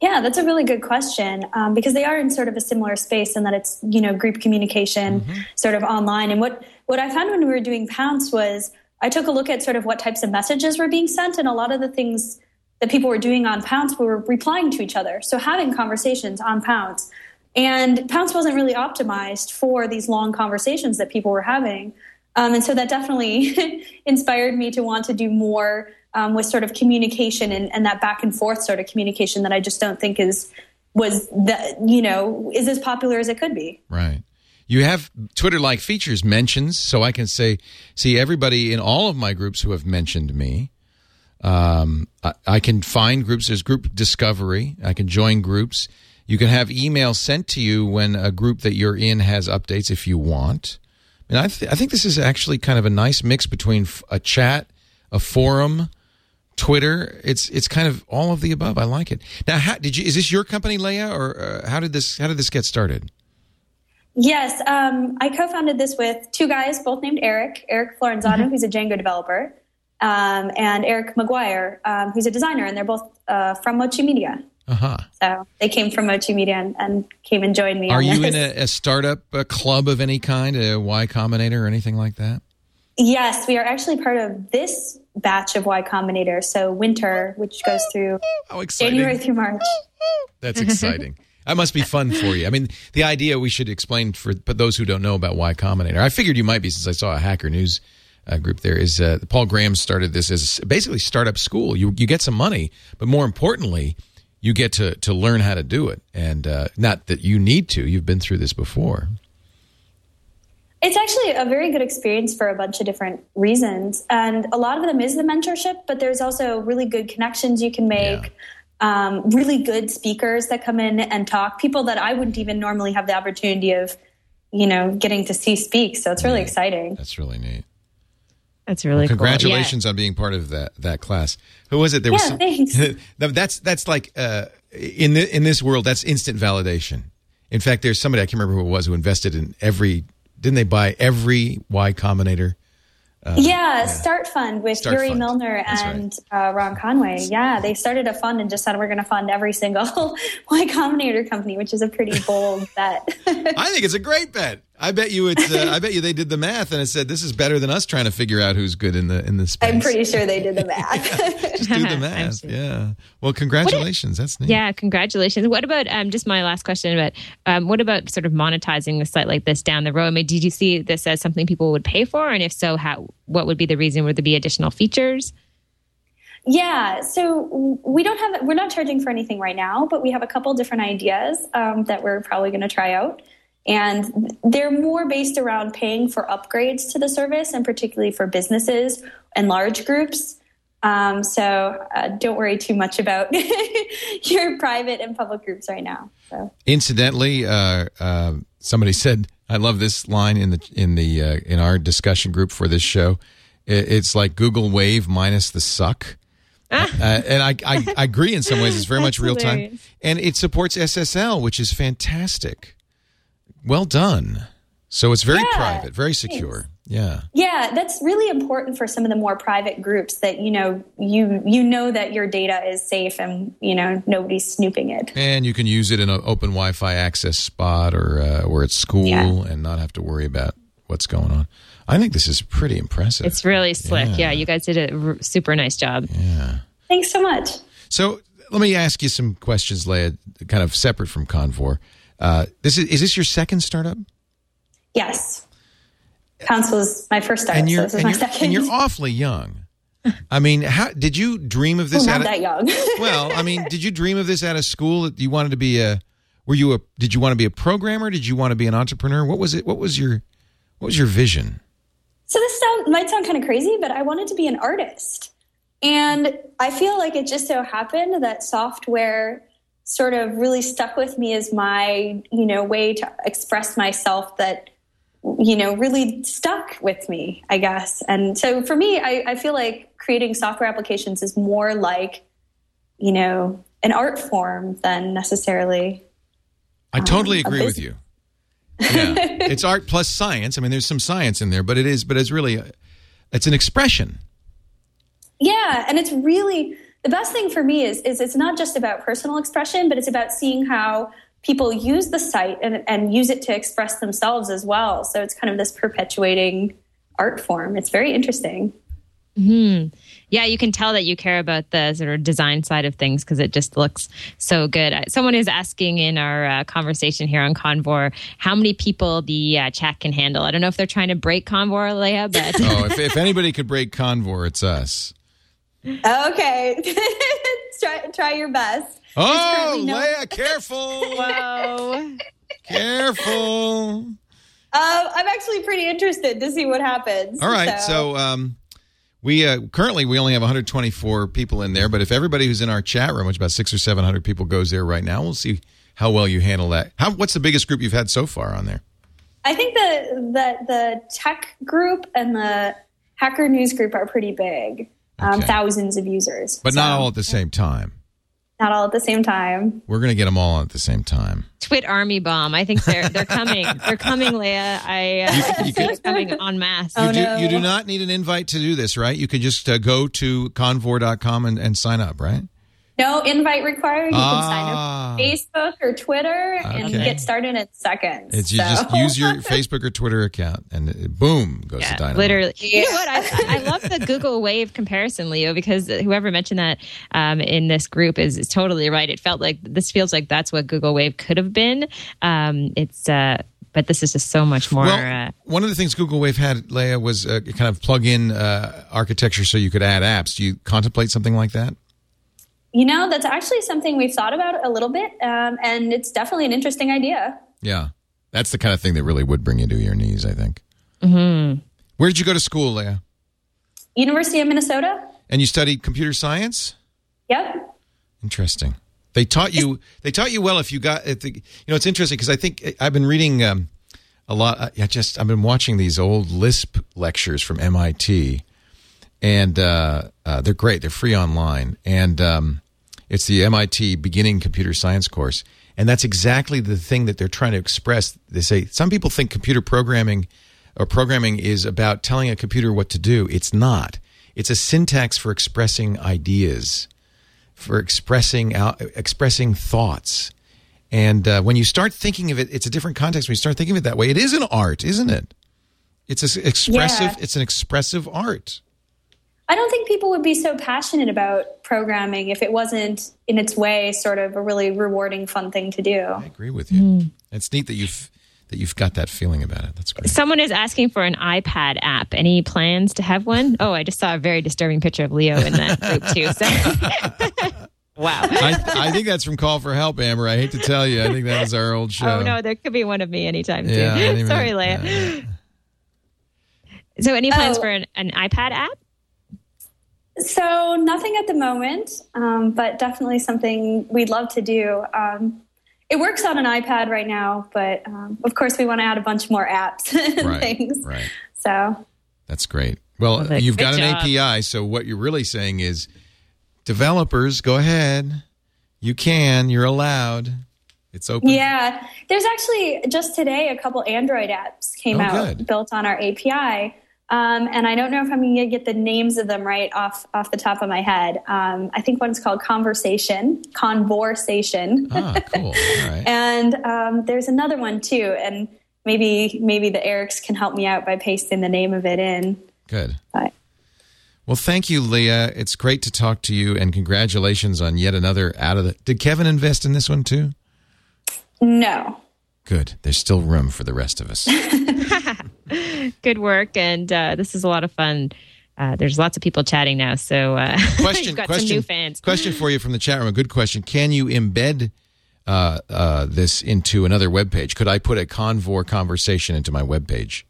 Yeah, that's a really good question um, because they are in sort of a similar space in that it's you know group communication, sort of online. And what what I found when we were doing Pownce was I took a look at sort of what types of messages were being sent, and a lot of the things that people were doing on Pownce were replying to each other, so having conversations on Pownce. And Pownce wasn't really optimized for these long conversations that people were having. Um, and so that definitely [laughs] inspired me to want to do more um, with sort of communication and, and that back and forth sort of communication that I just don't think is was that you know is as popular as it could be. Right. You have Twitter like features, mentions, so I can say, see everybody in all of my groups who have mentioned me. Um, I, I can find groups. There's group discovery. I can join groups. You can have email sent to you when a group that you're in has updates if you want. And I, th- I think this is actually kind of a nice mix between a chat, a forum, Twitter. It's it's kind of all of the above. I like it. Now, how, did you? Is this your company, Leah, or uh, how did this how did this get started? Yes, um, I co-founded this with two guys, both named Eric. Eric Florenzano, who's a Django developer, um, and Eric McGuire, um, who's a designer, and they're both uh, from Mochi Media. Uh huh. So they came from Mochi Media and, and came and joined me. Are you this. in a, a startup a club of any kind, a Y Combinator or anything like that? Yes, we are actually part of this batch of Y Combinator. So winter, which goes through How exciting! January through March. That's exciting. [laughs] that must be fun for you. I mean, the idea we should explain for but those who don't know about Y Combinator. I figured you might be since I saw a Hacker News uh, group there. Is uh, Paul Graham started this as basically startup school. You you get some money, but more importantly, you get to to learn how to do it. And uh, not that you need to. You've been through this before. It's actually a very good experience for a bunch of different reasons. And a lot of them is the mentorship, but there's also really good connections you can make, um, really good speakers that come in and talk, people that I wouldn't even normally have the opportunity of, you know, getting to see speak. So it's really exciting. That's really neat. That's really cool. Congratulations on being part of that that class. Who was it? There was Yeah, some- thanks. [laughs] That's that's like uh, in the, in this world that's instant validation. In fact, there's somebody I can't remember who it was who invested in every. Didn't they buy every Y Combinator? Yeah, Start Fund with Start Yuri Fund. Milner and uh, Ron Conway. Yeah, they started a fund and just said we're going to fund every single [laughs] Y Combinator company, which is a pretty bold [laughs] bet. I think it's a great bet. I bet you it's. Uh, I bet you they did the math and it said this is better than us trying to figure out who's good in the in the space. I'm pretty sure they did the [laughs] math. Just do the [laughs] math. Yeah. Well, congratulations. That's neat. Yeah, congratulations. What about um, just my last question? About um, what about sort of monetizing a site like this down the road? I mean, did you see this as something people would pay for, and if so, how? What would be the reason? Would there be additional features? Yeah, so we don't have we're not charging for anything right now, but we have a couple different ideas um, that we're probably going to try out, and they're more based around paying for upgrades to the service, and particularly for businesses and large groups. Um, so uh, don't worry too much about [laughs] your private and public groups right now. So Incidentally, uh, uh, somebody said, "I love this line in the in the uh, in our discussion group for this show. It's like Google Wave minus the suck." Uh, and I, I, I agree in some ways. It's very much [laughs] real time, and it supports SSL, which is fantastic. Well done. So it's very Yeah, private, very secure. Yeah. yeah, that's really important for some of the more private groups that you know you you know that your data is safe and you know nobody's snooping it. And you can use it in an open Wi-Fi access spot or uh, or at school, Yeah. and not have to worry about what's going on. I think this is pretty impressive. It's really slick. Yeah. Yeah, you guys did a r- super nice job. Yeah. Thanks so much. So let me ask you some questions, Leah, kind of separate from Convore. Uh, this is is this your second startup? Yes. Pownce was my first startup, And you're this is and my you're, second. and you're awfully young. I mean, how did you dream of this? Well, at not a- that young. [laughs] well, I mean, did you dream of this out of school? That you wanted to be a? Were you a? Did you want to be a programmer? Did you want to be an entrepreneur? What was it? What was your? What was your vision? So this sound, might sound kind of crazy, but I wanted to be an artist. And I feel like it just so happened that software sort of really stuck with me as my, you know, way to express myself that, you know, really stuck with me, I guess. And so for me, I, I feel like creating software applications is more like, you know, an art form than necessarily I totally um, a agree with you. Yeah, [laughs] it's art plus science. I mean, there's some science in there, but it is, but it's really, it's an expression. Yeah, and it's really the best thing for me is is it's not just about personal expression, but it's about seeing how people use the site and, and use it to express themselves as well. So it's kind of this perpetuating art form. It's very interesting. Hmm. Yeah, you can tell that you care about the sort of design side of things because it just looks so good. Someone is asking in our uh, conversation here on Convore how many people the uh, chat can handle. I don't know if they're trying to break Convore, Leah, but [laughs] Oh, if, if anybody could break Convore, it's us. Okay, [laughs] try try your best. Oh, no- Leah, careful, [laughs] whoa. careful. Um, I'm actually pretty interested to see what happens. All right, so um, we uh, currently we only have 124 people in there, but if everybody who's in our chat room, which about six or seven hundred people, goes there right now, we'll see how well you handle that. How what's the biggest group you've had so far on there? I think the the the tech group and the hacker news group are pretty big. Um, Okay. thousands of users, But not all at the same time. not all at the same time. We're going to get them all at the same time. Twit army bomb. I think they're they're coming. [laughs] They're coming, Leah. I, uh, I can see could- it coming en masse. Oh, you, do, no. you do not need an invite to do this, right? You can just uh, go to convore.com and, and sign up, right? No invite required. You can sign Ah. up Facebook or Twitter and get started in seconds. It's you So- just use your [laughs] Facebook or Twitter account, and it, boom goes Yeah, to Dynamo. literally. [laughs] You know what? I, I love the Google Wave comparison, Leo, because whoever mentioned that um, in this group is, is totally right. It felt like this feels like that's what Google Wave could have been. Um, it's, uh, but this is just so much more. Well, uh, one of the things Google Wave had, Leah, was uh, kind of plug-in uh, architecture so you could add apps. Do you contemplate something like that? You know, that's actually something we've thought about a little bit, um, and it's definitely an interesting idea. Yeah, that's the kind of thing that really would bring you to your knees. I think. Mm-hmm. Where did you go to school, Leah? University of Minnesota. And you studied computer science. Yep. Interesting. They taught you. They taught you well. If you got, if the, you know, it's interesting because I think I've been reading um, a lot. I I just I've been watching these old Lisp lectures from MIT, and uh, uh, they're great. They're free online, and um, it's the MIT Beginning Computer Science course, and that's exactly the thing that they're trying to express. They say some people think computer programming or programming is about telling a computer what to do. It's not. It's a syntax for expressing ideas for expressing out, expressing thoughts. And uh, when you start thinking of it, it's a different context. When you start thinking of it that way, it is an art, isn't it? It's expressive. Yeah. It's an expressive art. I don't think people would be so passionate about programming if it wasn't, in its way, sort of a really rewarding, fun thing to do. I agree with you. Hmm. It's neat that you've that you've got that feeling about it. That's great. someone is asking for an iPad app. Any plans to have one? Oh, I just saw a very disturbing picture of Leo in that group too. So, [laughs] wow. I, I think that's from Call for Help, Amber. I hate to tell you. I think that was our old show. Oh no, there could be one of me anytime Yeah, too. Sorry, Leah. yeah. So, any plans Oh. for an, an iPad app? So, nothing at the moment, um, but definitely something we'd love to do. Um, it works on an iPad right now, but um, of course, we want to add a bunch more apps [laughs] and Right, things. right. So, That's great. Well, Perfect. you've got Good an. API, so what you're really saying is, developers, go ahead. You can. You're allowed. It's open. yeah, there's actually just today a couple Android apps came Oh, out good. built on our API. Um, and I don't know if I'm going to get the names of them right off off the top of my head. Um, I think one's called Conversation, Conversation, Ah, cool. [laughs] All right. and um, there's another one too. And maybe maybe the Erics can help me out by pasting the name of it in. Good. But Well, thank you, Leah. It's great to talk to you, and congratulations on yet another out of the. Did Kevin invest in this one too? no, Good. There's still room for the rest of us. [laughs] [laughs] Good work, and uh, this is a lot of fun uh, there's lots of people chatting now. So uh, [laughs] Question, got question, some new fans. question for you from the chat room. A good question. Can you embed uh, uh, this into another web page? Could I put a Convore conversation into my web page?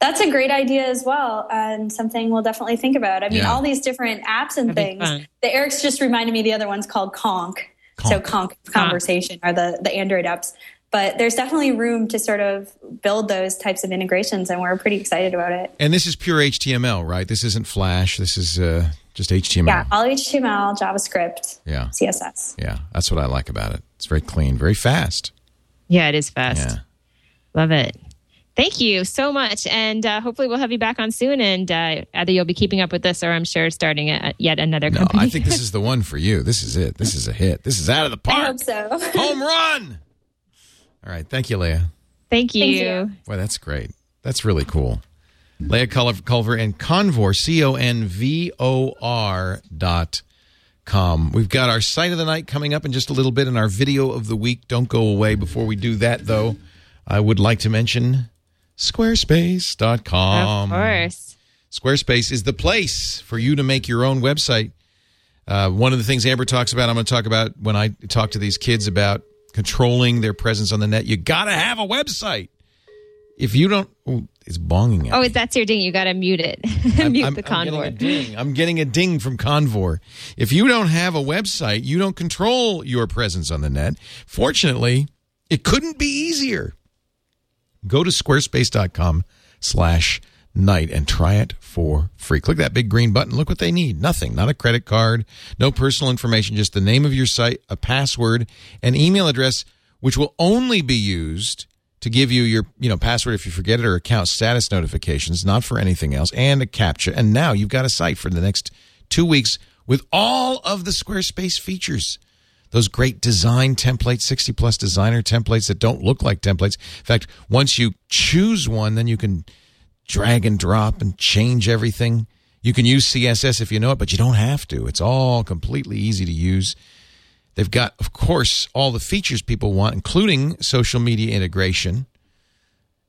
That's a great idea as well, and something we'll definitely think about. I mean, Yeah. all these different apps and That'd things. The Eric's just reminded me the other one's called Conk. So Conk Conversation are the the Android apps. But there's definitely room to sort of build those types of integrations, and we're pretty excited about it. And this is pure HTML, right? This isn't Flash. This is uh, just HTML. Yeah, all HTML, JavaScript, Yeah. CSS. Yeah, that's what I like about it. It's very clean, very fast. Yeah, it is fast. Yeah. Love it. Thank you so much. And uh, hopefully we'll have you back on soon. And uh, either you'll be keeping up with this or I'm sure starting a, yet another No. I think this [laughs] is the one for you. This is it. This is a hit. This is out of the I park. hope so. [laughs] Home run. All right. Thank you, Leah. Thank you. Thank you. Boy, that's great. That's really cool. Leah Culver, Culver and Convore, C O N V O R dot com. We've got our site of the night coming up in just a little bit and our video of the week. Don't go away. Before we do that, though, I would like to mention squarespace.com. Of course. Squarespace is the place for you to make your own website. Uh, one of the things Amber talks about, I'm going to talk about when I talk to these kids about controlling their presence on the net. You got to have a website. If you don't, ooh, it's bonging. Oh, me. that's your ding. You got to mute it. [laughs] mute I'm, the I'm getting a ding. I'm getting a ding from Convore. If you don't have a website, you don't control your presence on the net. Fortunately, it couldn't be easier. Go to squarespace.com slash night and try it for free. Click that big green button. Look what they need. Nothing. Not a credit card, no personal information, just the name of your site, a password, an email address, which will only be used to give you your you know password if you forget it or account status notifications, not for anything else, and a captcha. And now you've got a site for the next two weeks with all of the Squarespace features. Those great design templates, 60 plus designer templates that don't look like templates. In fact, once you choose one, then you can drag and drop and change everything. You can use CSS if you know it, but you don't have to. It's all completely easy to use. They've got, of course, all the features people want, including social media integration.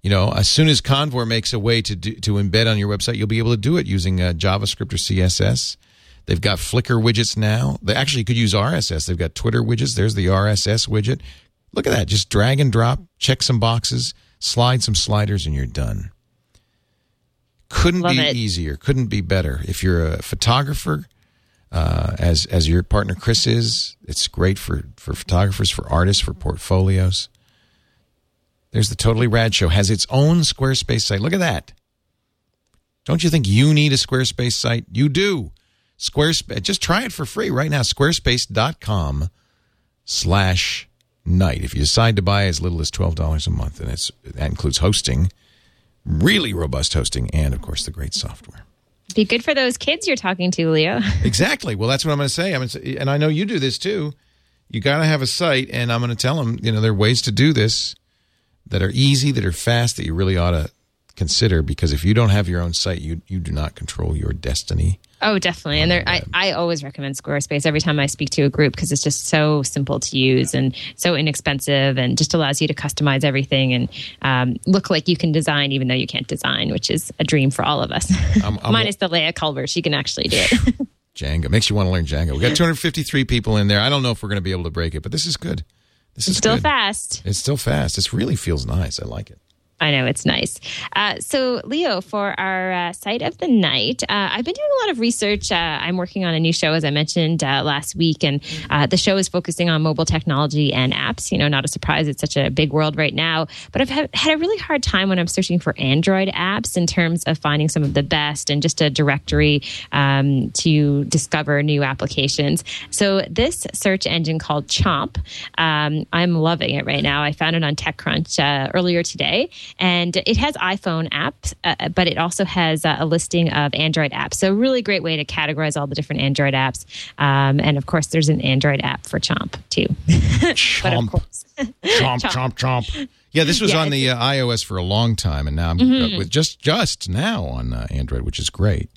You know, as soon as Convore makes a way to do, to embed on your website, you'll be able to do it using uh, JavaScript or CSS. They've got Flickr widgets now. They actually could use RSS. They've got Twitter widgets. There's the RSS widget. Look at that. Just drag and drop, check some boxes, slide some sliders, and you're done. Couldn't Love be it. easier. Couldn't be better. If you're a photographer, uh, as as your partner Chris is, it's great for for photographers, for artists, for portfolios. There's the Totally Rad Show has its own Squarespace site. Look at that. Don't you think you need a Squarespace site? You do. Squarespace. Just try it for free right now. Squarespace.com slash night. If you decide to buy as little as twelve dollars a month, and it's that includes hosting, really robust hosting, and of course the great software. Be good for those kids you're talking to, Leo. [laughs] Exactly. Well, that's what I'm going to say. I'm to say, and I know you do this too. You got to have a site, and I'm going to tell them, you know, there are ways to do this that are easy, that are fast, that you really ought to consider. Because if you don't have your own site, you you do not control your destiny. Oh, definitely. And there, I, I always recommend Squarespace every time I speak to a group because it's just so simple to use and so inexpensive and just allows you to customize everything and um, look like you can design even though you can't design, which is a dream for all of us. I'm- I'm- [laughs] Minus the Leah Culver. She can actually do it. [laughs] Django makes you want to learn Django. We got 253 people in there. I don't know if we're going to be able to break it, but this is good. This is Still good. fast. It's still fast. It really feels nice. I like it. I know it's nice. Uh, so, Leo, for our uh, site of the night, uh, I've been doing a lot of research. Uh, I'm working on a new show, as I mentioned uh, last week, and uh, the show is focusing on mobile technology and apps. You know, not a surprise; it's such a big world right now. But I've had, had a really hard time when I'm searching for Android apps in terms of finding some of the best and just a directory um, to discover new applications. So, this search engine called Chomp, um, I'm loving it right now. I found it on TechCrunch earlier today and it has iphone apps uh, but it also has uh, a listing of android apps so really great way to categorize all the different android apps um, and of course there's an android app for chomp too [laughs] but of Chomp. course [laughs] chomp, chomp, chomp. Yeah, this was Yeah, on the uh, iOS for a long time, and now I'm Mm-hmm. uh, with just just now on uh, Android, which is great.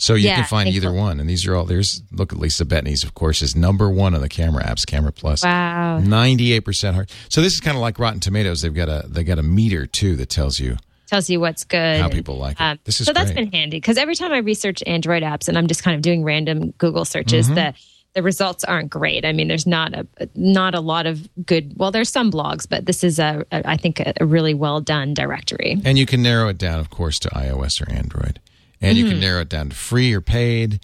So you Yeah, can find either one, and these are all. There's look at Lisa Bettany's, of course, is number one on the camera apps, Camera Plus. wow Ninety eight percent hard. So this is kind of like Rotten Tomatoes. They've got a they got a meter too that tells you tells you what's good. How people like it. um, This is so that's been handy because every time I research Android apps and I'm just kind of doing random Google searches, Mm-hmm. the the results aren't great. I mean, there's not a not a lot of good. Well, there's some blogs, but this is a, a I think a, a really well done directory. And you can narrow it down, of course, to iOS or Android. And you Mm-hmm. can narrow it down to free or paid.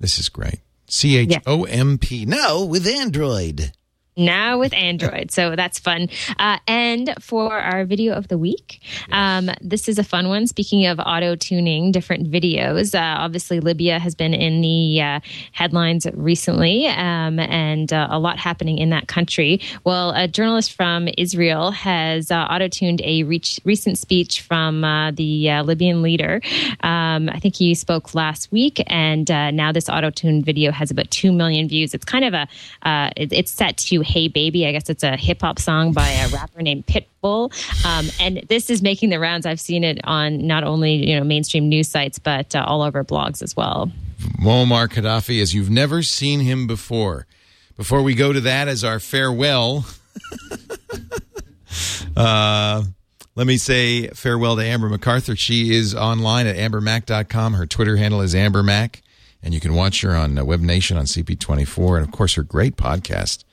This is great. C H O M P. No, with Android. Now with Android. So that's fun. Uh, and for our video of the week, um, this is a fun one. Speaking of auto tuning different videos, uh, obviously Libya has been in the uh, headlines recently, um, and uh, a lot happening in that country. Well, a journalist from Israel has uh, auto tuned a reach, recent speech from uh, the uh, Libyan leader. Um, I think he spoke last week, and uh, now this auto tuned video has about 2 million views. It's kind of a, uh, it, it's set to Hey Baby. I guess it's a hip hop song by a rapper named Pitbull. Um, and this is making the rounds. I've seen it on not only, you know, mainstream news sites, but uh, all over blogs as well. Muammar Gaddafi as you've never seen him before. Before we go to that as our farewell, [laughs] uh, let me say farewell to Amber MacArthur. She is online at ambermac.com. Her Twitter handle is ambermac, and you can watch her on uh, Web Nation on CP24, and of course her great podcast,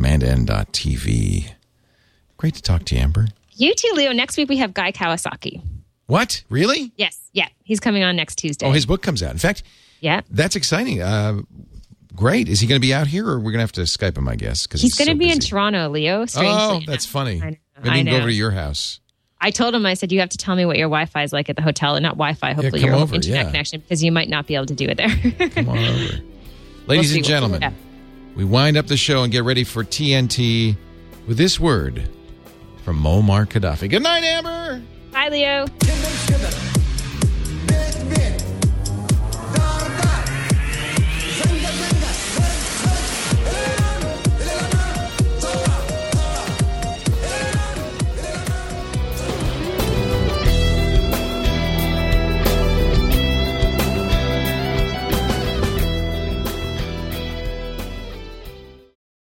commandn.tv. Great to talk to you, Amber. You too, Leo. Next week we have Guy Kawasaki. What? Really? Yes. Yeah. He's coming on next Tuesday. Oh, his book comes out. In fact, yeah. That's exciting. Uh, great. Is he going to be out here, or we're going to have to Skype him? I guess because He's, going to so be in. Toronto, Leo. Strangely Oh, that's funny. I know. Maybe I go over to your house. I told him, I said, you have to tell me what your Wi Fi is like at the hotel, and not Wi Fi, hopefully come your over, internet yeah. connection, because you might not be able to do it there. Come on over, [laughs] ladies and We'll figure gentlemen. It out. We wind up the show and get ready for TNT with this word from Muammar Gaddafi. Good night, Amber. Hi, Leo.